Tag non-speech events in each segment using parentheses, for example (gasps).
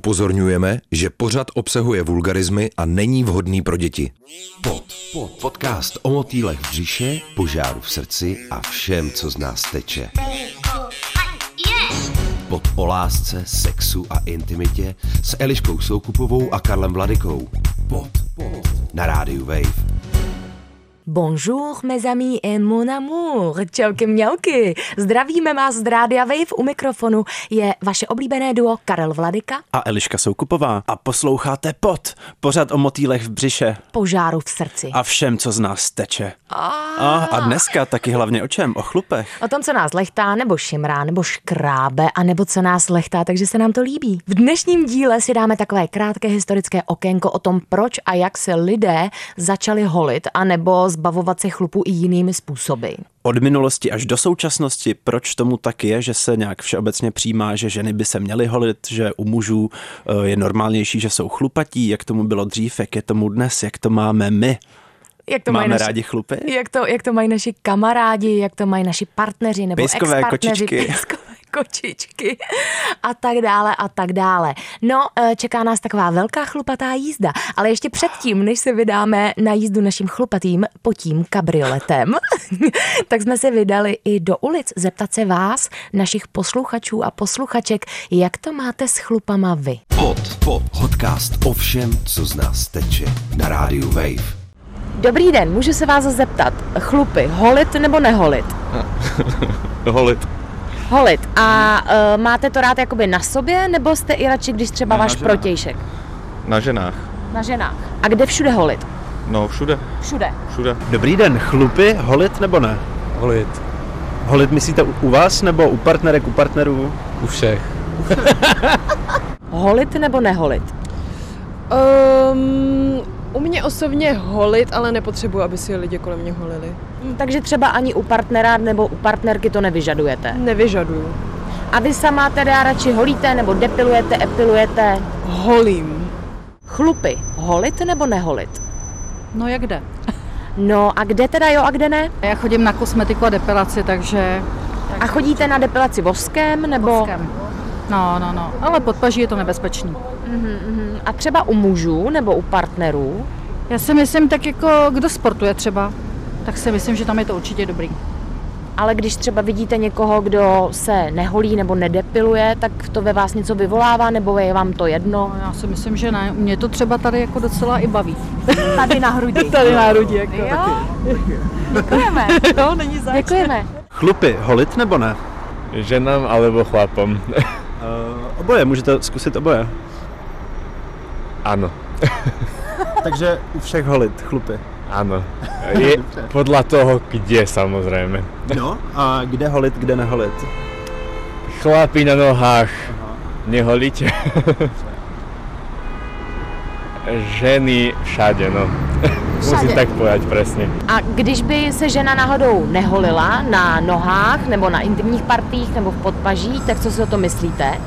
Upozorňujeme, že pořad obsahuje vulgarizmy a není vhodný pro děti. Pod, pod, podcast o motýlech v břiše, požáru v srdci a všem, co z nás teče. Pod o lásce, sexu a intimitě s Eliškou Soukupovou a Karlem Vladikou. Pod, pod, na rádiu Wave. Bonjour, mes amis et mon amour. Čauky mňauky. Zdravíme vás z Rádia Wave. U mikrofonu je vaše oblíbené duo Karel Vladika a Eliška Soukupová. A posloucháte pod pořad o motýlech v břiše. Požáru v srdci. A všem, co z nás teče. A, a, a dneska taky hlavně o čem? O chlupech. O tom, co nás lechtá, nebo šimrá, nebo škrábe, a nebo co nás lechtá, takže se nám to líbí. V dnešním díle si dáme takové krátké historické okénko o tom, proč a jak se lidé začali holit, anebo zbavovat se chlupu i jinými způsoby. Od minulosti až do současnosti, proč tomu tak je, že se nějak všeobecně přijímá, že ženy by se měly holit, že u mužů eh, je normálnější, že jsou chlupatí, jak tomu bylo dřív, jak je tomu dnes, jak to máme my. Jak to Máme mají naši, rádi chlupy? Jak to, jak to mají naši kamarádi, jak to mají naši partneři nebo Pejskové ex-partneři. Kočičky. Pejskové kočičky a tak dále a tak dále. No, e, čeká nás taková velká chlupatá jízda, ale ještě předtím, než se vydáme na jízdu naším chlupatým potím kabrioletem, (laughs) tak jsme se vydali i do ulic zeptat se vás, našich posluchačů a posluchaček, jak to máte s chlupama vy. Pod, pod, podcast o všem, co z nás teče na rádiu Wave. Dobrý den, můžu se vás zeptat, chlupy, holit nebo neholit? (laughs) holit. Holit. A uh, máte to rád jakoby na sobě, nebo jste i radši, když třeba ne, váš na protějšek? Na ženách. Na ženách. A kde všude holit? No, všude. Všude. Všude. Dobrý den, chlupy, holit nebo ne? Holit. Holit myslíte u vás nebo u partnerek, u partnerů? U všech. (laughs) holit nebo neholit? Um, u mě osobně holit, ale nepotřebuji, aby si lidi kolem mě holili. Hm, takže třeba ani u partnera nebo u partnerky to nevyžadujete? Nevyžaduju. A vy sama teda radši holíte nebo depilujete, epilujete? Holím. Chlupy, holit nebo neholit? No jak kde? No a kde teda jo a kde ne? Já chodím na kosmetiku a depilaci, takže... A chodíte na depilaci voskem nebo? Voskem. No, no, no, ale pod paží je to nebezpečný. Uh-huh, A třeba u mužů nebo u partnerů? Já si myslím, tak jako kdo sportuje třeba, tak si myslím, že tam je to určitě dobrý. Ale když třeba vidíte někoho, kdo se neholí nebo nedepiluje, tak to ve vás něco vyvolává, nebo je vám to jedno? No, já si myslím, že ne. Mě to třeba tady jako docela i baví. Tady na hrudi. (laughs) tady na hrudi, jako. Jo? Děkujeme. (laughs) jo, není zač. Děkujeme. Chlupy, holit nebo ne? Ženám alebo chlapom. Uh, oboje, můžete zkusit oboje. Ano. (laughs) Takže u všech holit, chlupy. Áno. Je podľa toho, kde samozrejme. No a kde holit, kde neholit? Chlapi na nohách. Aha. Neholiť. (laughs) Ženy všade, no. Musím tak povedať presne. A když by se žena náhodou neholila na nohách nebo na intimních partích nebo v podpaží, tak co si o to myslíte?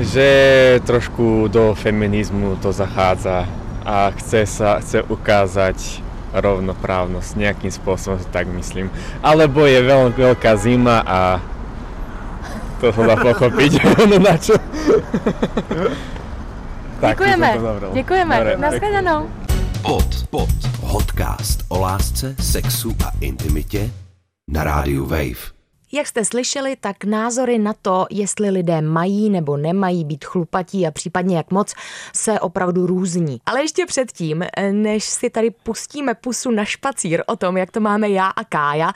že trošku do feminizmu to zachádza a chce sa chce ukázať rovnoprávnosť nejakým spôsobom, tak myslím. Alebo je veľ, veľká zima a to sa dá pochopiť. (laughs) no na čo? Děkujeme, děkujeme, nashledanou. Pod, pod, podcast o lásce, sexu a intimitě na rádiu Wave. Jak jste slyšeli, tak názory na to, jestli lidé mají nebo nemají být chlupatí a případně jak moc, se opravdu různí. Ale ještě předtím, než si tady pustíme pusu na špacír o tom, jak to máme já a Kája,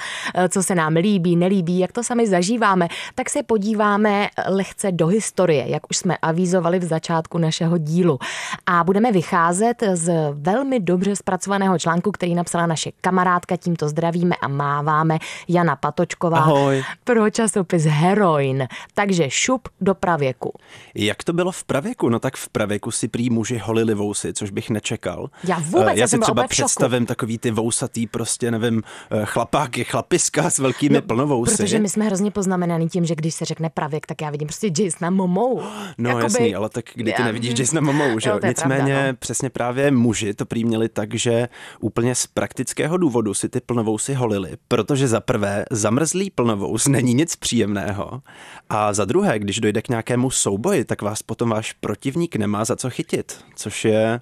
co se nám líbí, nelíbí, jak to sami zažíváme, tak se podíváme lehce do historie, jak už jsme avizovali v začátku našeho dílu. A budeme vycházet z velmi dobře zpracovaného článku, který napsala naše kamarádka, tímto zdravíme a máváme, Jana Patočková. Ahoj pro časopis Heroin. Takže šup do pravěku. Jak to bylo v pravěku? No tak v pravěku si prý muži holili vousy, což bych nečekal. Já vůbec Já si třeba představím takový ty vousatý prostě, nevím, eh, chlapáky, chlapiska s velkými no, plnovousy. Protože my jsme hrozně poznamenaný tím, že když se řekne pravěk, tak já vidím prostě Jasona Momou. (gasps) No Jakoby... jasný, ale tak kdy ty já... nevidíš Jasona Momou, že jo? Nicméně pravda, no. přesně právě muži to prý měli tak, že úplně z praktického důvodu si ty plnovousy holili, protože za prvé zamrzlý plnovou pous není nic příjemného. A za druhé, když dojde k nějakému souboji, tak vás potom váš protivník nemá za co chytit, což je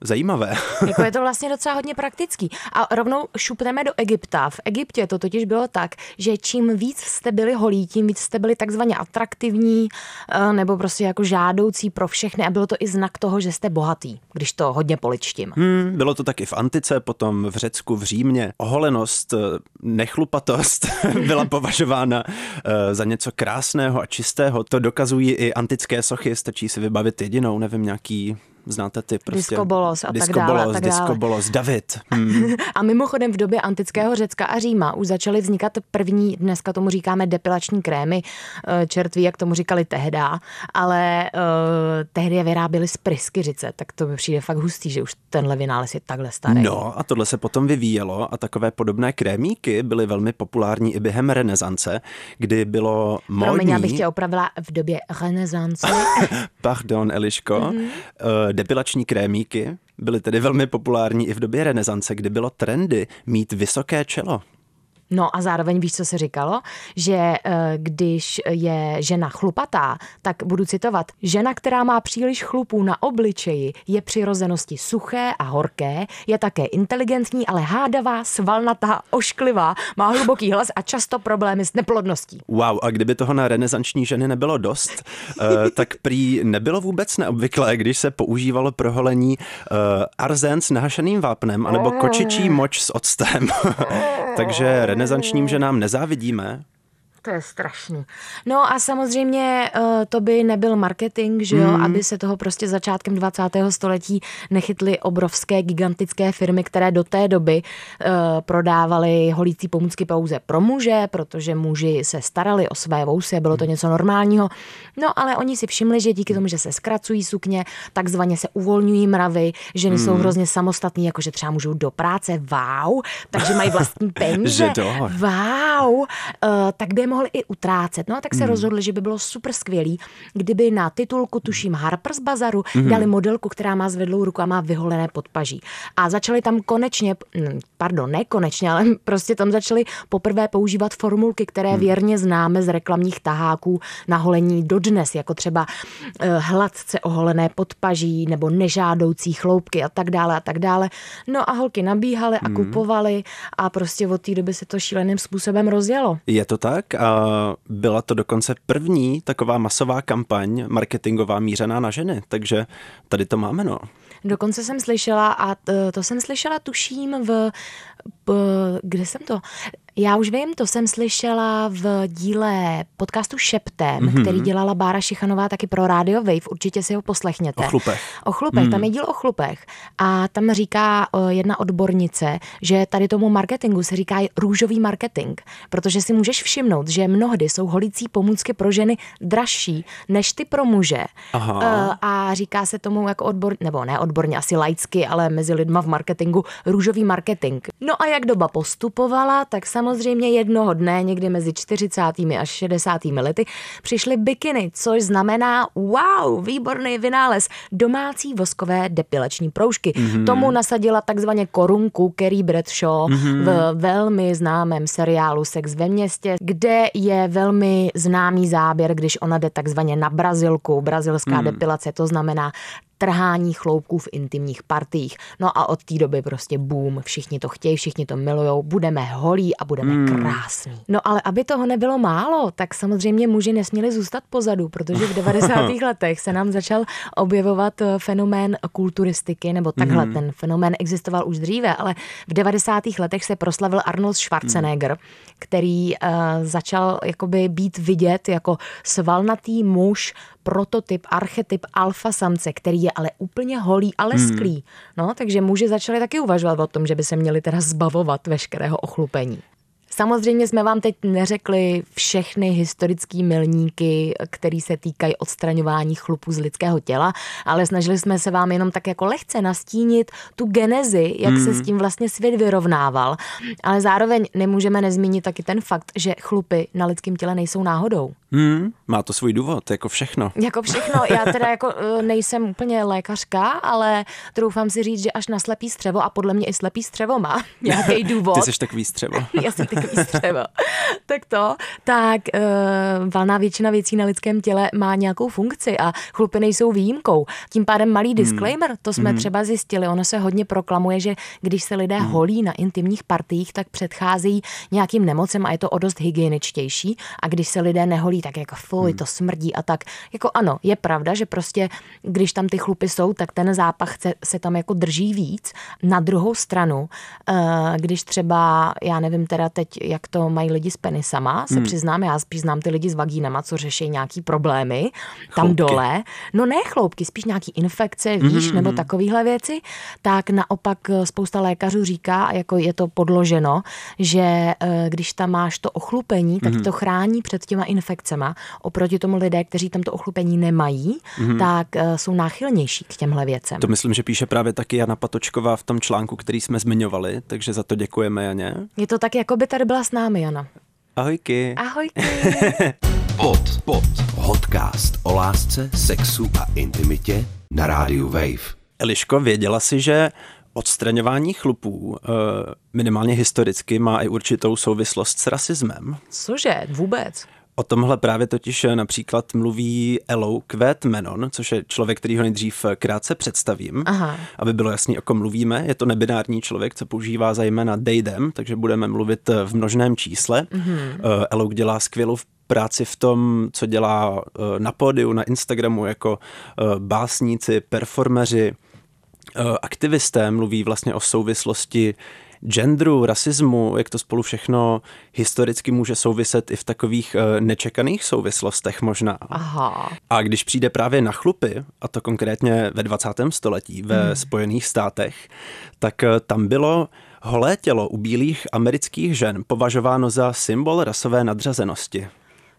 zajímavé. Jako je to vlastně docela hodně praktický. A rovnou šupneme do Egypta. V Egyptě to totiž bylo tak, že čím víc jste byli holí, tím víc jste byli takzvaně atraktivní eh, nebo prostě jako žádoucí pro všechny a bylo to i znak toho, že jste bohatý, když to hodně poličtím. Hmm, bylo to taky v antice, potom v Řecku, v Římě. Oholenost, eh, nechlupatost (laughs) byla považována eh, za něco krásného a čistého. To dokazují i antické sochy, stačí si vybavit jedinou, nevím, nějaký znáte ty prostě. Diskobolos a tak dále. A tak dále. Diskobolos, David. (laughs) Hmm. a mimochodem v době antického Řecka a Říma už začaly vznikat první, dneska tomu říkáme depilační krémy, eh, čertví, jak tomu říkali tehda, ale uh, tehdy je vyráběli z pryskyřice, tak to mi přijde fakt hustý, že už tenhle vynález je takhle starý. No a tohle se potom vyvíjelo a takové podobné krémíky byly velmi populární i během renesance, kdy bylo módní... Promiň, abych tě opravila v době renesance. (laughs) Pardon, Eliško. Mm-hmm depilační krémíky byly tedy velmi populární i v době renesance, kdy bylo trendy mít vysoké čelo. No a zároveň víš, co se říkalo? Že eh, když je žena chlupatá, tak budu citovat, žena, která má příliš chlupů na obličeji, je přirozenosti suché a horké, je také inteligentní, ale hádavá, svalnatá, ošklivá, má hluboký hlas a často problémy s neplodností. Wow, a kdyby toho na renesanční ženy nebylo dost, eh, tak prý nebylo vůbec neobvyklé, když se používalo pro holení uh, arzen s nahašeným vápnem anebo kočičí moč s octem. (laughs) Takže renesančním ženám nezávidíme, to je strašný. No a samozřejmě uh, to by nebyl marketing, že jo, mm. aby se toho prostě začátkem 20. století nechytly obrovské, gigantické firmy, které do té doby uh, prodávaly holící pomůcky pouze pro muže, protože muži se starali o své vousy, bylo to hmm. něco normálního. No ale oni si všimli, že díky tomu, že se zkracují sukně, takzvaně se uvolňují mravy, ženy mm. jsou hmm. hrozně samostatní, jakože třeba můžou do práce, wow, takže mají vlastní (laughs) peníze. wow, uh, tak by je mohli i utrácet. No a tak se hmm. rozhodli, že by bylo super skvělý, kdyby na titulku, tuším Harper's Bazaru, hmm. dali modelku, která má zvedlou ruku a má vyholené podpaží. A začali tam konečně, hm, pardon, ne konečně, ale (laughs) prostě tam začali poprvé používat formulky, které hmm. věrně známe z reklamních taháků na holení dodnes, jako třeba uh, hladce oholené podpaží nebo nežádoucí chloupky a tak dále a tak dále. No a holky nabíhaly a hmm. kupovaly a prostě od té doby se to šíleným způsobem rozjelo. Je to tak? A byla to dokonce první taková masová kampaň marketingová mířená na ženy, takže tady to máme, no. Dokonce jsem slyšela, a to, jsem slyšela, tuším, v kde jsem to? Já už vím, to jsem slyšela v díle podcastu Šeptem, mm-hmm. který dělala Bára Šichanová taky pro Radio Wave, určitě si ho poslechněte. O chlupech. O chlupech, mm. tam je díl o chlupech. A tam říká jedna odbornice, že tady tomu marketingu se říká růžový marketing, protože si můžeš všimnout, že mnohdy jsou holící pomůcky pro ženy dražší než ty pro muže. Aha. A říká se tomu jako odbor, nebo ne odborně, asi laicky, ale mezi lidma v marketingu růžový marketing. No a jak doba postupovala, tak sam samozřejmě jednoho dne, někdy mezi 40. až 60. lety, přišly bikiny, což znamená wow, výborný vynález, domácí voskové depilační proužky. Mm-hmm. Tomu nasadila takzvaně korunku Kerry Bradshaw mm-hmm. v velmi známém seriálu Sex ve městě, kde je velmi známý záběr, když ona jde takzvaně na Brazilku, brazilská mm. depilace, to znamená trhání chloupků v intimních partiích. No a od té doby prostě boom, všichni to chtějí, všichni to milujou, budeme holí a budeme mm. krásní. No ale aby toho nebylo málo, tak samozřejmě muži nesměli zůstat pozadu, protože v (laughs) 90. letech se nám začal objevovat eh, fenomén kulturistiky, nebo takhle mm. ten fenomén existoval už dříve, ale v 90. letech se proslavil Arnold Schwarzenegger, mm. který uh, začal jakoby být vidět jako svalnatý muž prototyp, archetyp alfa samce, který je ale úplně holý a lesklý. Hmm. No, takže muži začali taky uvažovat o tom, že by se měli teda zbavovat veškerého ochlupení. Samozřejmě jsme vám teď neřekli všechny historické milníky, které se týkají odstraňování chlupů z lidského těla, ale snažili jsme se vám jenom tak jako lehce nastínit tu genezi, jak hmm. se s tím vlastně svět vyrovnával. Ale zároveň nemůžeme nezmínit taky ten fakt, že chlupy na lidském těle nejsou náhodou. Hmm, má to svůj důvod, jako všechno. Jako všechno. Já teda jako eh, nejsem úplně lékařka, ale troufám si říct, že až na slepý střevo a podle mě i slepý střevo má (laughs) nějaký důvod. Ty jsi takový střevo. (laughs) Já jsem takový střevo. tak to, tak uh, valná většina věcí na lidském těle má nějakou funkci a chlupy nejsou výjimkou. Tím pádem malý Hmm. disclaimer, to jsme třeba zjistili, ono se hodně proklamuje, že když se lidé Hmm. holí na intimních partiích, tak předcházejí nějakým nemocem a je to o dost hygieničtější a když se lidé neholí, tak jako fuj, Hmm. to smrdí a tak. Jako ano, je pravda, že prostě když tam ty chlupy jsou, tak ten zápach se, se tam jako drží víc. Na druhou stranu, eh, když třeba, já nevím teda teď, jak to mají lidi s penisama, se Hmm. přiznám, já spíš znám ty lidi s vagínama, co řeší nějaký problémy tam Chloupky. dole. No ne chloupky, spíš nějaký infekce, víš, nebo takovéhle věci, tak naopak eh, spousta lékařů říká, jako je to podloženo, že eh, když tam máš to ochlupení, tak to chrání před těma infekcema. Oproti tomu lidé, kteří tam to ochlupení nemají, tak eh, jsou náchylnější k těmhle věcem. To myslím, že píše právě taky Jana Patočková v tom článku, který jsme zmiňovali, takže za to děkujeme Janě. Je to tak, jako by tady byla s námi, Jana. Ahojky. Ahoj. (laughs) Pod, pod, podcast o lásce, sexu a intimitě na rádiu Wave. Eliško, věděla jsi, že odstraňování chlupů eh, minimálně historicky má i určitou souvislost s rasismem? Cože, vůbec? O tomhle právě totiž eh, například mluví Elou Kvet Menon, což je člověk, který ho nejdřív eh, krátce představím, Aha. aby bylo jasný, o kom mluvíme. Je to nebinární člověk, co používá zejména they, them, takže budeme mluvit eh, v množném čísle. Mm-hmm. Elou dělá skvělou práci v tom, co dělá na pódiu, na Instagramu jako básníci, performeři, aktivisté, mluví vlastně o souvislosti genderu, rasismu, jak to spolu všechno historicky může souviset i v takových eh, nečekaných souvislostech možná. Aha. A když přijde právě na chlupy, a to konkrétně ve 20. století ve Hmm. Spojených státech, tak eh, tam bylo holé tělo u bílých amerických žen považováno za symbol rasové nadřazenosti.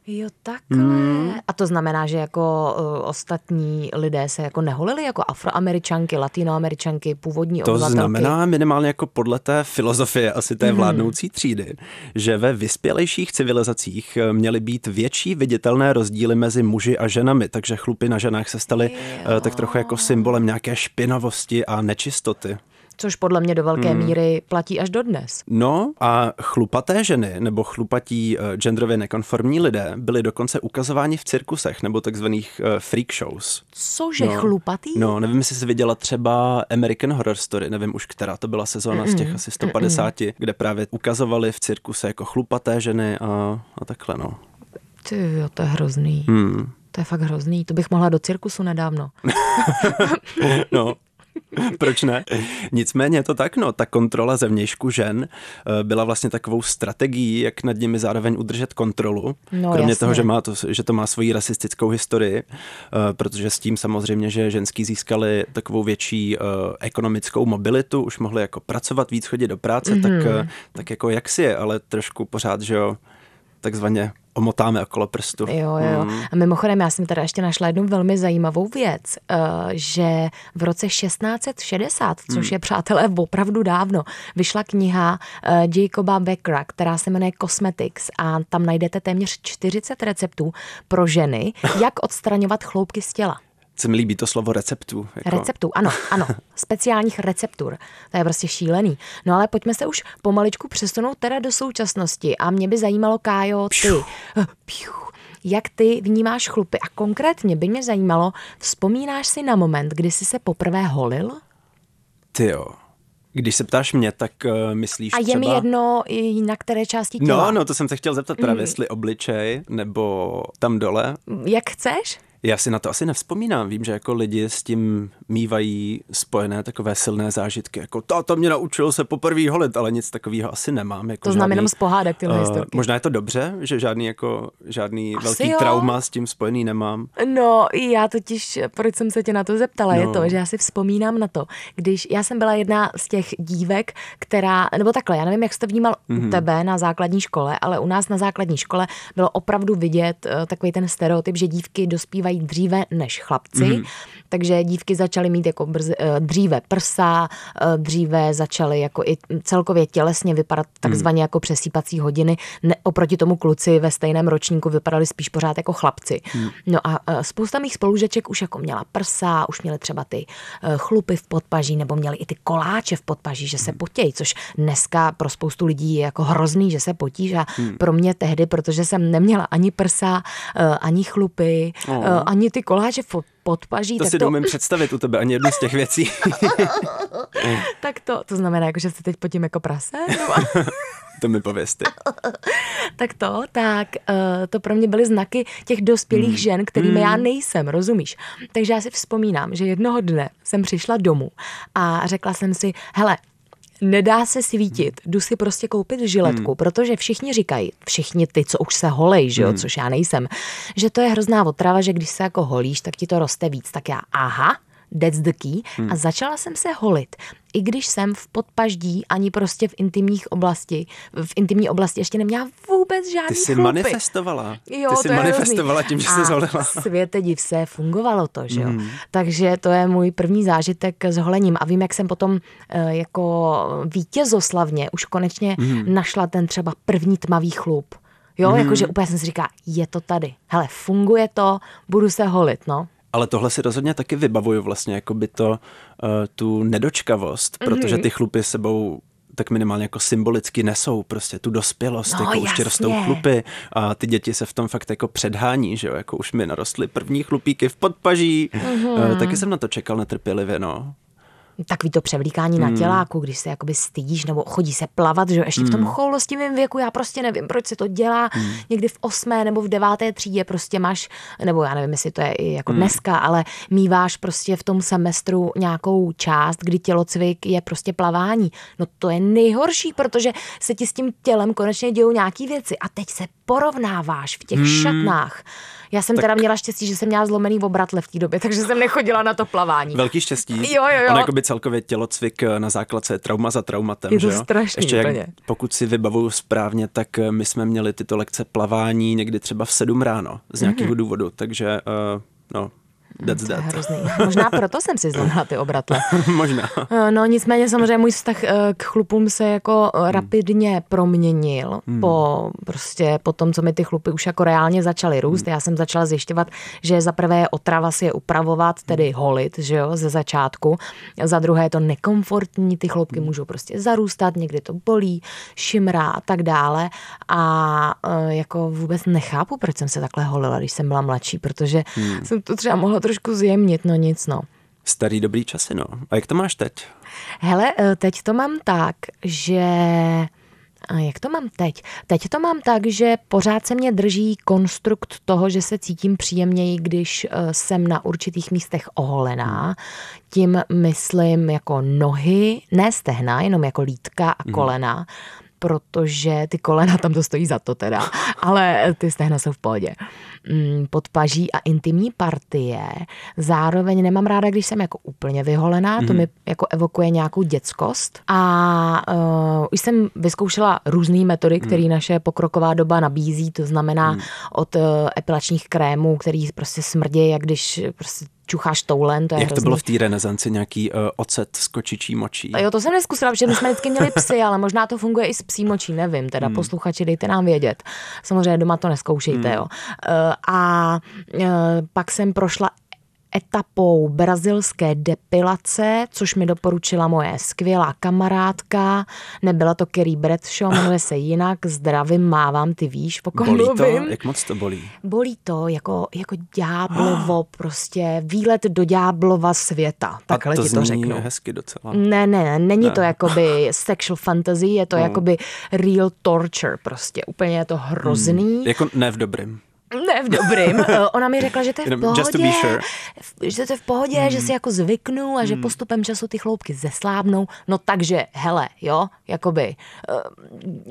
Jo, takhle. Hmm. A to znamená, že jako uh, ostatní lidé se jako neholili jako afroameričanky, latinoameričanky, původní To obyvatelky? znamená minimálně jako podle té filozofie asi té Mhm. vládnoucí třídy, že ve vyspělejších civilizacích eh, měly být větší viditelné rozdíly mezi muži a ženami, takže chlupy na ženách se staly eh, tak trochu jako symbolem nějaké špinavosti a nečistoty. Což podle mě do velké Hmm. míry platí až dodnes. No a chlupaté ženy nebo chlupatí eh, genderově nekonformní lidé byli dokonce ukazováni v cirkusech nebo takzvaných eh, freak shows. Cože, No. chlupatý? No, nevím, jestli jsi viděla třeba American Horror Story, nevím už, která to byla sezóna z těch asi 150, kde právě ukazovali v cirkuse jako chlupaté ženy a, a takhle, no. Ty jo, to je hrozný. Hmm. To je fakt hrozný. To bych mohla do cirkusu nedávno. (laughs) No, (laughs) proč ne? Nicméně je to tak, no, ta kontrola zevnějšku žen eh, byla vlastně takovou strategií, jak nad nimi zároveň udržet kontrolu. No, Kromě jasně. toho, že, má to, že to má svoji rasistickou historii, eh, protože s tím samozřejmě, že ženský získali takovou větší eh, ekonomickou mobilitu, už mohli jako pracovat víc, chodit do práce, mm-hmm. tak, eh, tak jako jak si je, ale trošku pořád, že jo, takzvaně omotáme okolo prstu. Jo, jo. Mm. A mimochodem, já jsem teda ještě našla jednu velmi zajímavou věc, eh, že v roce 1660, Hmm. což je, přátelé, opravdu dávno, vyšla kniha eh, Jacoba Beckera, která se jmenuje Cosmetics a tam najdete téměř 40 receptů pro ženy, (laughs) jak odstraňovat chloupky z těla. Se mi líbí to slovo receptu. Jako. Receptů, ano, ano, (laughs) speciálních receptur. To je prostě šílený. No ale pojďme se už pomaličku přesunout teda do současnosti a mě by zajímalo, Kájo, ty, Eh, piu, jak ty vnímáš chlupy a konkrétně by mě zajímalo, vzpomínáš si na moment, kdy jsi se poprvé holil? Ty jo. Když se ptáš mě, tak uh, myslíš A je třeba... mi jedno, i na které části těla. No, no, to jsem se chtěl zeptat právě, jestli obličej nebo tam dole. Jak chceš? Já si na to asi nevzpomínám. Vím, že jako lidi s tím mývají spojené takové silné zážitky. Jako to, to mě naučil se poprvé holit, ale nic takového asi nemám. Jako To znám žádný, jenom z pohádek tyhle eh, historky. Možná je to dobře, že žádný, jako, žádný Asi velký jo. trauma s tím spojený nemám. No, já totiž, proč jsem se tě na to zeptala, no. je to, že já si vzpomínám na to, když já jsem byla jedna z těch dívek, která, nebo takhle, já nevím, jak jsi to vnímal mm-hmm. Mhm. u tebe na základní škole, ale u nás na základní škole bylo opravdu vidět uh, takový ten stereotyp, že dívky dospívají začínají dříve než chlapci. Mm. Takže dívky začaly mít jako brz, eh, dříve prsa, eh, dříve začaly jako i celkově tělesně vypadat takzvaně jako přesýpací hodiny. Ne, oproti tomu kluci ve stejném ročníku vypadali spíš pořád jako chlapci. No a eh, spousta mých spolužeček už jako měla prsa, už měly třeba ty chlupy v podpaží, nebo měly i ty koláče v podpaží, že se potějí, což dneska pro spoustu lidí je jako hrozný, že se potíš a pro mě tehdy, protože jsem neměla ani prsa, ani chlupy, oh. Ani ty koláče v podpaží. To tak si to... neumím představit u tebe ani jednu z těch věcí. (laughs) tak to, to znamená, jako, že se teď potím jako prase? (laughs) to mi pověsty. (laughs) tak to, tak uh, to pro mě byly znaky těch dospělých mm. žen, kterými mm. já nejsem, rozumíš? Takže já si vzpomínám, že jednoho dne jsem přišla domů a řekla jsem si, hele, nedá se svítit, jdu si prostě koupit žiletku, hmm. protože všichni říkají, všichni ty, co už se holej, že jo, hmm. což já nejsem, že to je hrozná otrava, že když se jako holíš, tak ti to roste víc. Tak já, aha, that's the key. Hmm. A začala jsem se holit. I když jsem v podpaždí ani prostě v intimních oblasti, v intimní oblasti ještě neměla vůbec žádný Ty jsi chlupy. manifestovala. Jo, Ty jsi manifestovala tím, že jsi zholila. světe div se, fungovalo to, že jo. Hmm. Takže to je můj první zážitek s holením. A vím, jak jsem potom eh, jako vítězoslavně už konečně hmm. našla ten třeba první tmavý chlup. Jo, hmm. jakože úplně jsem si říká, je to tady. Hele, funguje to, budu se holit, no. Ale tohle si rozhodně taky vybavuju vlastně, jako by to, uh, tu nedočkavost, mm-hmm. protože ty chlupy sebou tak minimálně jako symbolicky nesou prostě tu dospělost, no, jako už ti rostou chlupy a ty děti se v tom fakt jako předhání, že jo, jako už mi narostly první chlupíky v podpaží, mm-hmm. uh, taky jsem na to čekal netrpělivě, no takový to převlíkání hmm. na těláku, když se jakoby stydíš nebo chodí se plavat, že ještě v tom hmm. choulostivém věku, já prostě nevím, proč se to dělá, hmm. někdy v osmé nebo v deváté třídě prostě máš, nebo já nevím, jestli to je i jako hmm. dneska, ale míváš prostě v tom semestru nějakou část, kdy tělocvik je prostě plavání. No to je nejhorší, protože se ti s tím tělem konečně dějou nějaký věci a teď se porovnáváš v těch hmm. šatnách. Já jsem tak... teda měla štěstí, že jsem měla zlomený obratle v té době, (laughs) takže jsem nechodila na to plavání. Velký štěstí. Jo, jo, jo. On jako by celkově tělocvik eh, na základce trauma za traumatem. Je to že jo? strašný Ještě jak, pokud si vybavuju správně, tak eh, my jsme měli tyto lekce plavání někdy třeba v sedm ráno z nějakého mm-hmm. důvodu, takže uh, no, That's to that. hrozný. Možná proto jsem si zlomila ty obratle. (laughs) Možná. No nicméně samozřejmě můj vztah eh, k chlupům se jako hmm. rapidně proměnil hmm. po prostě po tom, co mi ty chlupy už jako reálně začaly růst. Hmm. Já jsem začala zjišťovat, že za prvé je otrava si je upravovat, tedy holit, že jo, ze začátku. Za druhé je to nekomfortní, ty chlupky hmm. můžou prostě zarůstat, někdy to bolí, šimrá a tak dále. A eh, jako vůbec nechápu, proč jsem se takhle holila, když jsem byla mladší, protože hmm. jsem to třeba mohla trošku zjemnit, no nic, no. Starý dobrý časy, no. A jak to máš teď? Hele, eh, teď to mám tak, že... A jak to mám teď? Teď to mám tak, že pořád se mě drží konstrukt toho, že se cítím příjemněji, když eh, jsem na určitých místech oholená. Tím myslím jako nohy, ne stehna, jenom jako lítka a mhm. kolena. Hmm protože ty kolena tam to stojí za to teda, ale ty stehna jsou v pohodě. Mm, podpaží a intimní partie. Zároveň nemám ráda, když jsem jako úplně vyholená, mm-hmm. to mhm. mi jako evokuje nějakou dětskost. A uh, už jsem vyzkoušela různé metody, které mm. naše pokroková doba nabízí, to znamená mm. od uh, epilačních krémů, který prostě smrdí, jak když prostě čucháš toulen, to je Jak hrozný. to bylo v té renesanci, nějaký uh, ocet s kočičí močí? A jo, to jsem neskusila, protože my jsme vždycky měli psy, ale možná to funguje i s psí močí, nevím, teda hmm. posluchači, dejte nám vědět. Samozřejmě doma to neskoušejte, hmm. jo. Uh, a uh, pak jsem prošla etapou brazilské depilace, což mi doporučila moje skvělá kamarádka. Nebyla to Kerry Bradshaw, jmenuje se jinak. Zdravím, mávám, ty víš, pokud bolí mluvím. to? Jak moc to bolí? Bolí to jako, jako ďáblovo, (gasps) prostě výlet do ďáblova světa. Takhle A to ti to zní řeknu. hezky docela. Ne, ne, ne, není Ne. to jakoby (laughs) sexual fantasy, je to No. jakoby real torture prostě. Úplně je to hrozný. Jako ne v dobrým. Ne v dobrým. (laughs) Eh, Ona mi řekla, že to je v pohodě, just to be sure. že to je v pohodě, že si jako zvyknu a že postupem času ty chloupky zeslábnou. No takže, hele, jo, jakoby eh,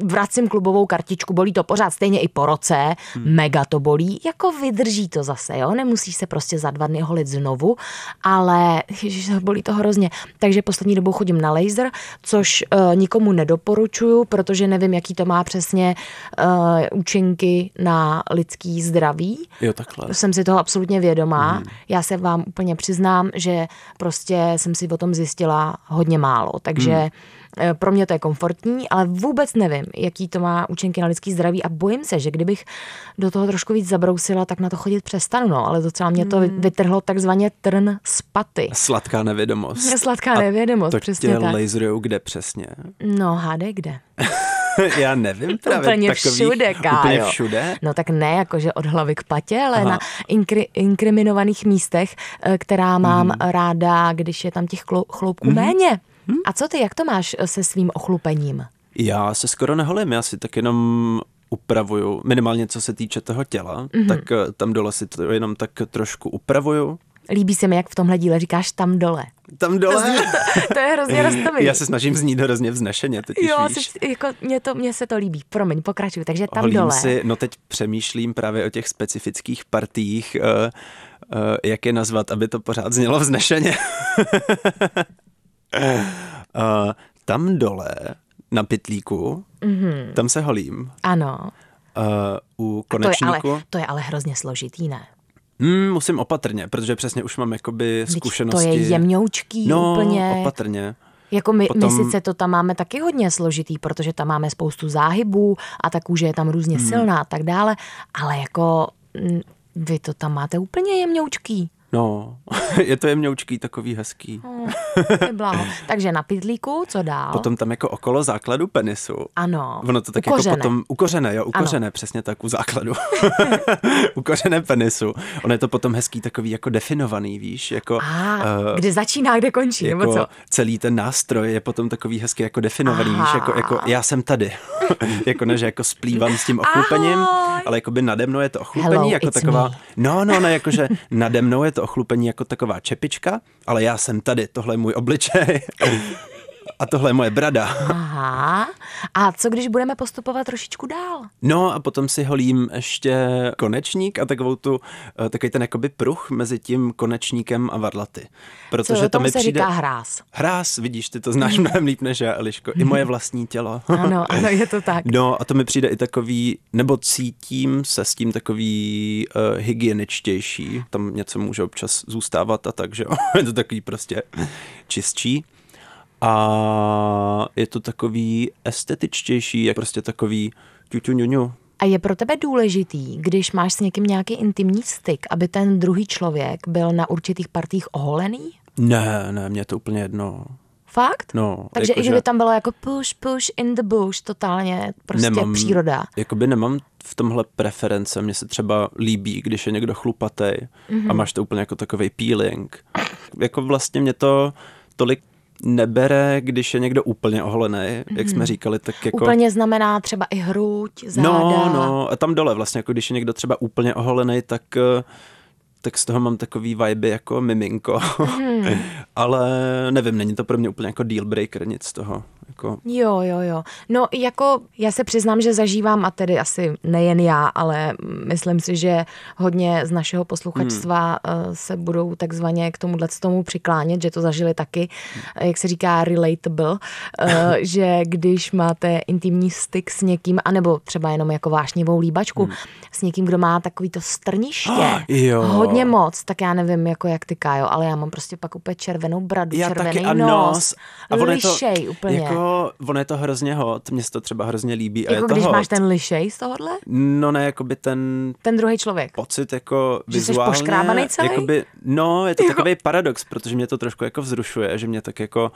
vracím klubovou kartičku, bolí to pořád stejně i po roce, mega to bolí, jako vydrží to zase, jo, nemusíš se prostě za dva dny holit znovu, ale ježiš, bolí to hrozně. Takže poslední dobou chodím na laser, což uh, nikomu nedoporučuju, protože nevím, jaký to má přesně uh, účinky na lidský zdraví. Jo, takhle. Jsem si toho absolutně vědomá. Hmm. Já se vám úplně přiznám, že prostě jsem si o tom zjistila hodně málo. Takže hmm. Pro mě to je komfortní, ale vůbec nevím, jaký to má účinky na lidský zdraví a bojím se, že kdybych do toho trošku víc zabrousila, tak na to chodit přestanu. No, ale docela mě to hmm. vytrhlo takzvaně trn z paty. Sladká nevědomost. (laughs) Sladká nevědomost, to přesně tě tak. laserujou kde přesně? No, hádej kde. (laughs) Já nevím právě. Úplně takových, všude, Kájo. Úplně všude? No tak ne, jakože od hlavy k patě, ale Aha. na inkri, inkriminovaných místech, eh, která mám hmm. ráda, když je tam těch chloupků hmm. méně. Hmm. A co ty, jak to máš eh, se svým ochlupením? Já se skoro neholím, já si tak jenom upravuju, minimálně co se týče toho těla, mm-hmm. tak eh, tam dole si to jenom tak trošku upravuju. Líbí se mi, jak v tomhle díle říkáš tam dole. Tam dole? To, (laughs) to je hrozně roztomilý. Já se snažím znít hrozně vznešeně, totiž Jo, víš. Se, jako, mě, to, mě se to líbí. Promiň, pokračuj. Takže tam Holím dole. Si, no teď přemýšlím právě o těch specifických partiích, uh, uh, jak je nazvat, aby to pořád znělo vznešeně. (laughs) uh, tam dole, na pytlíku, mm-hmm. tam se holím. Ano. Uh, u konečníku. To je, ale, to je ale hrozně složitý, ne? Hmm, musím opatrně, protože přesně už mám jakoby Vždyť zkušenosti. To je jemňoučký no, úplně. opatrně. Jako my, Potom... my sice to tam máme taky hodně složitý, protože tam máme spoustu záhybů a ta kůže je tam různě hmm. silná a tak dále, ale jako mm, vy to tam máte úplně jemňoučký. No, (laughs) je to jemňoučký, takový hezký. Oh, (laughs) Takže na pytlíku, co dál? Potom tam jako okolo základu penisu. Ano. Ono to tak jako ukořené. jako potom, ukořené, jo, ukořené, ano. přesně tak, u základu. (laughs) ukořené penisu. Ono je to potom hezký, takový jako definovaný, víš, jako... A, uh, kde začíná, kde končí, jako nebo co? Celý ten nástroj je potom takový hezký jako definovaný, Aha. víš, jako, jako já jsem tady. (laughs) jako ne, že jako splývám s tím ochlupením, Ahoj. ale jako by nade mnou je to ochlupení, Hello, jako taková... Me. No, no, no, jakože nade mnou je to ochlupení jako taková čepička, ale já jsem tady, tohle je můj obličej. (laughs) A tohle je moje brada. Aha. A co když budeme postupovat trošičku dál? No a potom si holím ještě konečník a takovou tu, eh, takový ten jakoby pruh mezi tím konečníkem a varlaty. Protože co, to mi se přijde... říká hráz. Hráz, vidíš, ty to znáš mnohem líp než já, Eliško. I moje vlastní tělo. ano, ano, je to tak. No a to mi přijde i takový, nebo cítím se s tím takový uh, hygieničtější. Tam něco může občas zůstávat a tak, že (laughs) je to takový prostě čistší a je to takový estetičtější, jak prostě takový ťuťuňuňu. A je pro tebe důležitý, když máš s někým nějaký intimní styk, aby ten druhý člověk byl na určitých partích oholený? Ne, ne, mě je to úplně jedno. Fakt? No. Takže jako, i kdyby že... tam bylo jako push, push in the bush, totálně prostě nemám, příroda. Jakoby nemám v tomhle preference. Mně se třeba líbí, když je někdo chlupatej mm-hmm. a máš to úplně jako takový peeling. Jako vlastně mě to tolik nebere, když je někdo úplně oholený, mm-hmm. jak jsme Mhm. říkali, tak jako... Úplně znamená třeba i hruď, záda. No, no, a tam dole vlastně, jako když je někdo třeba úplně oholený, tak eh, tak z toho mám takový vibe jako miminko. Mm. (laughs) Ale nevím, není to pro mě úplně jako deal breaker, nic z toho. Jako... Jo, jo, jo. No jako já se přiznám, že zažívám, a tedy asi nejen já, ale myslím si, že hodně z našeho posluchačstva hmm. se budou takzvaně k tomuhle tomu přiklánět, že to zažili taky, jak se říká relatable, (laughs) že když máte intimní styk s někým, anebo třeba jenom jako vášnivou líbačku, hmm. s někým, kdo má takový to strniště, oh, (gasps) jo. Hodně moc, tak já nevím, jako jak ty, Kájo, ale já mám prostě pak úplně červenou bradu, já červený taky, a nos, nos a lišej to, úplně. Jako, ono je to hrozně hot, mně se to třeba hrozně líbí. Jako a je když to máš hot. ten lišej z tohohle? No ne, jako by ten... Ten druhý člověk. Pocit jako že vizuálně. Jsi poškrábaný celý? Jakoby, no, je to Jo. takový paradox, protože mě to trošku jako vzrušuje, že mě tak jako...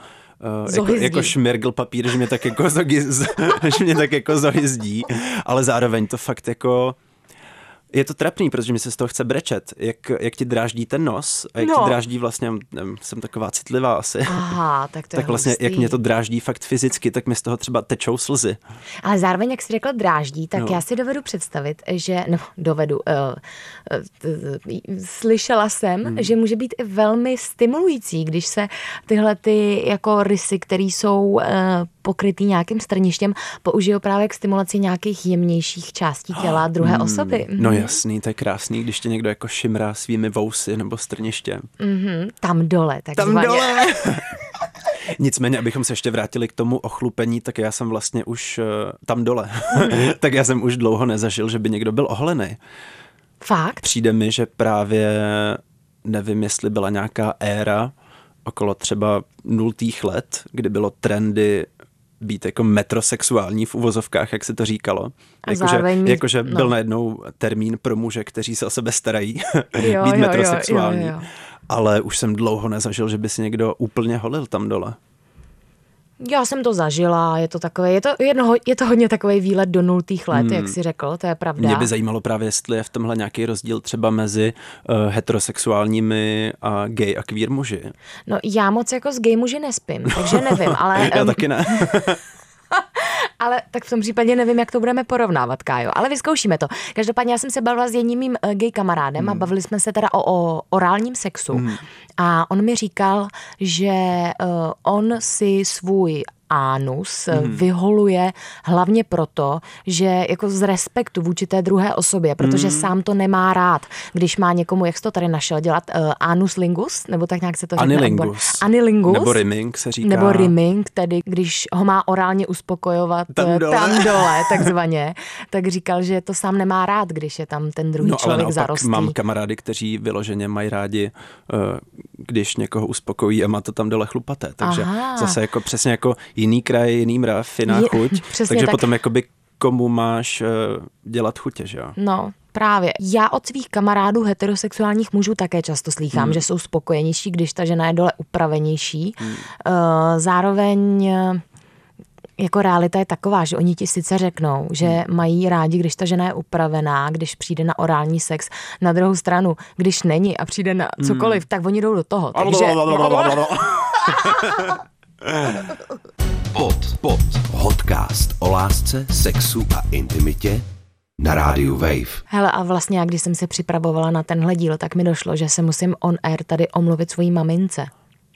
Uh, jako, jako šmirgl papír, že mě tak jako zogy, z, (laughs) že mě tak jako zohyzdí, ale zároveň to fakt jako je to trapný, protože mi se z toho chce brečet, jak, jak ti dráždí ten nos a jak No. ti dráždí vlastně, nevím, jsem taková citlivá asi, Aha, (laughs) tak to je tak vlastně hustý. jak mě to dráždí fakt fyzicky, tak mi z toho třeba tečou slzy. Ale zároveň, jak jsi řekl dráždí, tak No. já si dovedu představit, že, no dovedu, uh, uh, slyšela jsem, Hmm. že může být i velmi stimulující, když se tyhle ty jako rysy, které jsou uh, pokrytý nějakým strništěm, použijou právě k stimulaci nějakých jemnějších částí těla druhé osoby. No Mhm. jasný, to je krásný, když tě někdo jako šimrá svými vousy nebo strništěm. Mhm, Tam dole, takzvaně. (laughs) Nicméně, abychom se ještě vrátili k tomu ochlupení, tak já jsem vlastně už uh, tam dole. (laughs) tak já jsem už dlouho nezažil, že by někdo byl oholený. Fakt? Přijde mi, že právě nevím, jestli byla nějaká éra okolo třeba nultých let, kdy bylo trendy být jako metrosexuální v uvozovkách, jak se to říkalo. Jakože jako, že no. byl najednou termín pro muže, kteří se o sebe starají, jo, (laughs) být jo, metrosexuální. Jo, jo, jo. Ale už jsem dlouho nezažil, že by si někdo úplně holil tam dole. Já jsem to zažila, je to takové, je to, jedno, je to hodně takový výlet do nultých let, hmm. jak si řekl, to je pravda. Mě by zajímalo právě, jestli je v tomhle nějaký rozdíl třeba mezi uh, heterosexuálními a gay a queer muži. No já moc jako s gay muži nespím, takže nevím, (laughs) ale... já taky ne. (laughs) ale tak v tom případě nevím, jak to budeme porovnávat, Kájo. Ale vyzkoušíme to. Každopádně já jsem se bavila s jedním mým uh, gay kamarádem hmm. a bavili jsme se teda o, o orálním sexu. Hmm. A on mi říkal, že uh, on si svůj anus hmm. vyholuje hlavně proto, že jako z respektu vůči té druhé osobě, protože hmm. sám to nemá rád, když má někomu, jak jsi to tady našel, dělat uh, anus lingus, nebo tak nějak se to řekne. Anilingus. Anilingus. Nebo rimming se říká. Nebo rimming, tedy když ho má orálně uspokojovat tam eh, dole, tam dole (laughs) takzvaně, tak říkal, že to sám nemá rád, když je tam ten druhý no, člověk ale zarostlý. mám kamarády, kteří vyloženě mají rádi, uh, když někoho uspokojí a má to tam dole chlupaté. Takže Aha. zase jako přesně jako jiný kraj, jiný mrav, jiná je, chuť. (laughs) Takže tak. potom jakoby komu máš uh, dělat chutě, že jo? No, Právě. Já od svých kamarádů heterosexuálních mužů také často slýchám, hmm. že jsou spokojenější, když ta žena je dole upravenější. Hmm. Zároveň jako realita je taková, že oni ti sice řeknou, že hmm. mají rádi, když ta žena je upravená, když přijde na orální sex. Na druhou stranu, když není a přijde na cokoliv, hmm. tak oni jdou do toho. Takže... (laughs) Pod, pod. Podcast o lásce, sexu a intimitě na rádiu Wave. Hele, a vlastně já, když jsem se připravovala na tenhle díl, tak mi došlo, že se musím on air tady omluvit svojí mamince.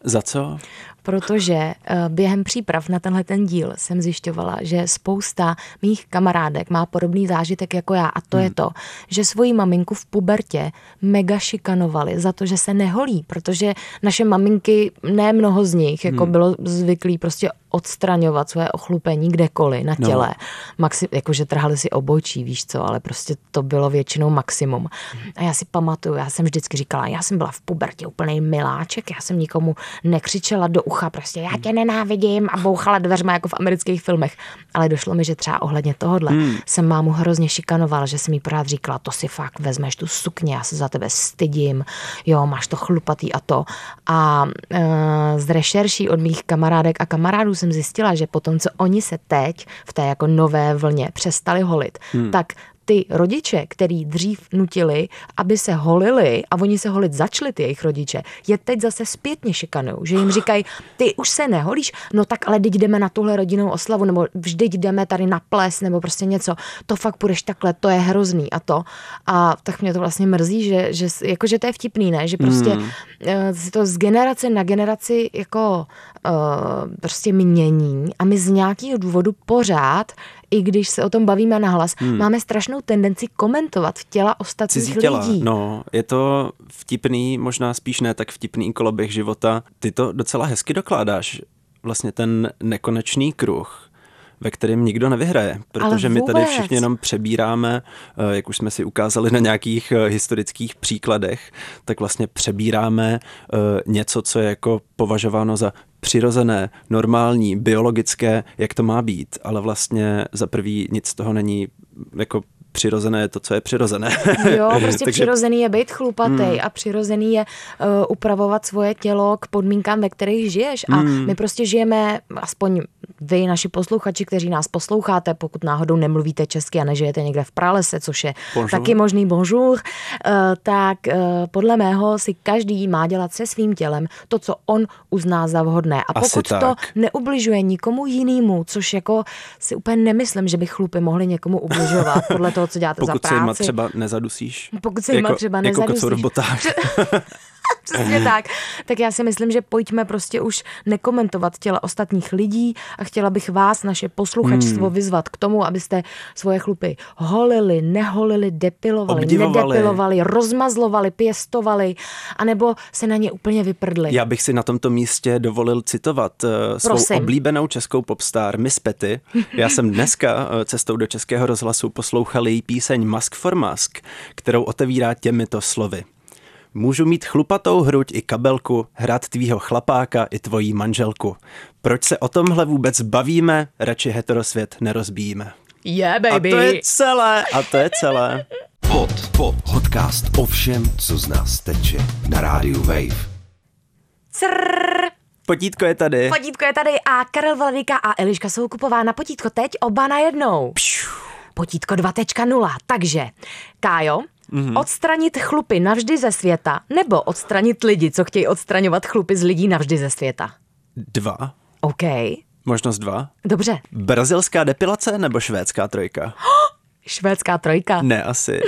Za co? Protože eh, během příprav na tenhle ten díl jsem zjišťovala, že spousta mých kamarádek má podobný zážitek jako já a to hmm. je to, že svoji maminku v pubertě mega šikanovali za to, že se neholí, protože naše maminky, ne mnoho z nich, jako hmm. bylo zvyklý prostě odstraňovat své ochlupení kdekoliv na no. těle. No. Maxi, jakože trhali si obočí, víš co, ale prostě to bylo většinou maximum. A já si pamatuju, já jsem vždycky říkala, já jsem byla v pubertě úplný miláček, já jsem nikomu nekřičela do ucha prostě, já tě nenávidím a bouchala dveřma jako v amerických filmech. Ale došlo mi, že třeba ohledně tohohle hmm. jsem mámu hrozně šikanoval, že jsem jí pořád říkala, to si fakt vezmeš tu sukně, já se za tebe stydím, jo, máš to chlupatý a to. A e, z rešerší od mých kamarádek a kamarádů jsem zjistila, že potom, co oni se teď v té jako nové vlně přestali holit, hmm. tak ty rodiče, který dřív nutili, aby se holili a oni se holit začali, ty jejich rodiče, je teď zase zpětně šikanou, že jim říkají, ty už se neholíš, no tak ale teď jdeme na tuhle rodinnou oslavu, nebo vždyť jdeme tady na ples, nebo prostě něco, to fakt půjdeš takhle, to je hrozný a to. A tak mě to vlastně mrzí, že, že jakože to je vtipný, ne, že prostě hmm. uh, to z generace na generaci jako uh, prostě mění a my z nějakého důvodu pořád i když se o tom bavíme nahlas, hmm. máme strašnou tendenci komentovat těla ostatních Cizí těla. lidí. No, je to vtipný, možná spíš ne tak vtipný koloběh života. Ty to docela hezky dokládáš, vlastně ten nekonečný kruh ve kterém nikdo nevyhraje, protože my tady všichni jenom přebíráme, eh, jak už jsme si ukázali na nějakých eh, historických příkladech, tak vlastně přebíráme eh, něco, co je jako považováno za přirozené, normální, biologické, jak to má být, ale vlastně za prvý nic z toho není jako přirozené je to, co je přirozené. (laughs) Jo, prostě (laughs) Takže... přirozený je být chlupatý hmm. a přirozený je uh, upravovat svoje tělo k podmínkám, ve kterých žiješ. A hmm. my prostě žijeme, aspoň vy, naši posluchači, kteří nás posloucháte, pokud náhodou nemluvíte česky a nežijete někde v pralese, což je bonjour. taky možný bonjour, uh, tak uh, podle mého si každý má dělat se svým tělem to, co on uzná za vhodné. A Asi pokud tak. to neubližuje nikomu jinému, což jako si úplně nemyslím, že by chlupy mohly někomu ubližovat (laughs) podle toho, co děláte pokud za práci. Pokud se třeba nezadusíš. Pokud se jako, třeba nezadusíš. Jako robotách. (laughs) (laughs) (laughs) Přesně tak. Tak já si myslím, že pojďme prostě už nekomentovat těla ostatních lidí a chtěla bych vás, naše posluchačstvo, hmm. vyzvat k tomu, abyste svoje chlupy holili, neholili, depilovali, Obdivovali. nedepilovali, rozmazlovali, pěstovali, anebo se na ně úplně vyprdli. Já bych si na tomto místě dovolil citovat uh, svou Prosím. oblíbenou českou popstar Miss Petty. Já jsem dneska uh, cestou do Českého rozhlasu poslouchal její píseň Mask for Mask, kterou otevírá těmito slovy. Můžu mít chlupatou hruď i kabelku, hrát tvýho chlapáka i tvojí manželku. Proč se o tomhle vůbec bavíme, radši heterosvět nerozbíjíme. Yeah, A baby. to je celé, a to je celé. Pod, pod, podcast o všem, co z nás teče na rádiu Wave. Crrr. Potítko je tady. Potítko je tady a Karel Vladika a Eliška Soukupová na potítko teď oba na jednou. Potítko 2.0. Takže, Kájo, mm-hmm. odstranit chlupy navždy ze světa nebo odstranit lidi, co chtějí odstraňovat chlupy z lidí navždy ze světa. Dva. OK, Možnost dva. dobře. Brazilská depilace nebo švédská trojka? (gasps) Švédská trojka. Ne, asi.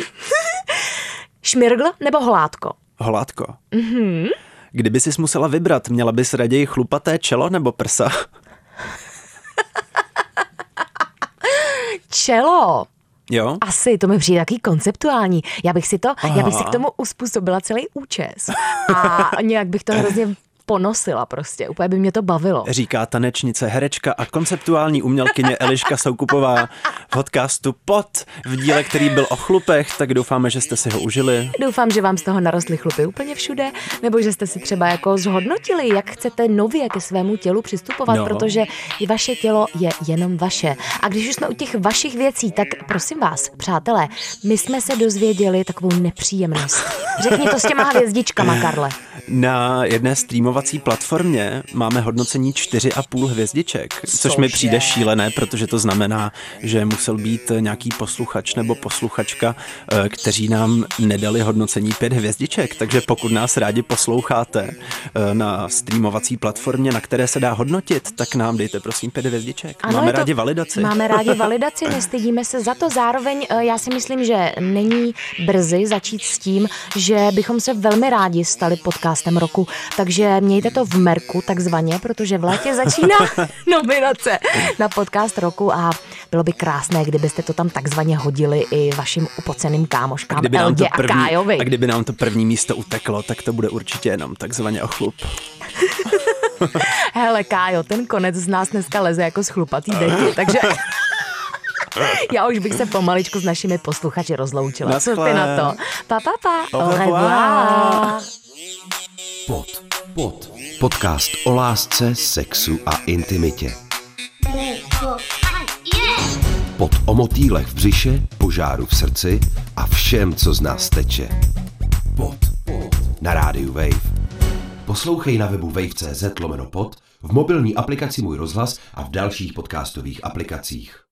(laughs) Šmirgl nebo hlátko? Holátko. Mm-hmm. Kdyby sis musela vybrat, měla bys raději chlupaté čelo nebo prsa? (laughs) Čelo. Jo? Asi, to mi přijde takový konceptuální. Já bych si to, já bych si Aha. k tomu uspůsobila celý účes. A nějak bych to hrozně ponosila prostě. Úplně by mě to bavilo. Říká tanečnice, herečka a konceptuální umělkyně Eliška Soukupová v podcastu Pot v díle, který byl o chlupech, tak doufáme, že jste si ho užili. Doufám, že vám z toho narostly chlupy úplně všude, nebo že jste si třeba jako zhodnotili, jak chcete nově ke svému tělu přistupovat, No. protože i vaše tělo je jenom vaše. A když už jsme u těch vašich věcí, tak prosím vás, přátelé, my jsme se dozvěděli takovou nepříjemnost. Řekni to s těma hvězdičkama, Karle. Na jedné streamovací platformě máme hodnocení 4,5 hvězdiček, což mi přijde šílené, protože to znamená, že musel být nějaký posluchač nebo posluchačka, eh, kteří nám nedali hodnocení 5 hvězdiček. Takže pokud nás rádi posloucháte eh, na streamovací platformě, na které se dá hodnotit, tak nám dejte prosím 5 hvězdiček. máme je to- rádi validaci. Máme rádi (laughs) validaci, nestydíme se za to. Zároveň eh, já si myslím, že není brzy začít s tím, že bychom se velmi rádi stali podcastem roku. Takže mějte to v merku takzvaně, protože v létě začíná (laughs) nominace na podcast roku a bylo by krásné, kdybyste to tam takzvaně hodili i vašim upoceným kámoškám kdyby nám to Eldě a první, Kájovi. a kdyby nám to první místo uteklo, tak to bude určitě jenom takzvaně o chlup. (laughs) Hele, Kájo, ten konec z nás dneska leze jako z chlupatý deky, (laughs) takže... Já už bych se pomaličku s našimi posluchači rozloučila. Co ty Naschle. na to? Pa, pa, pa. Au Au revoir. revoir. Pod, pod, podcast o lásce, sexu a intimitě. Pod o motýlech v břiše, požáru v srdci a všem, co z nás teče. Pod, na rádiu Wave. Poslouchej na webu wave.cz lomeno pod, v mobilní aplikaci Můj rozhlas a v dalších podcastových aplikacích.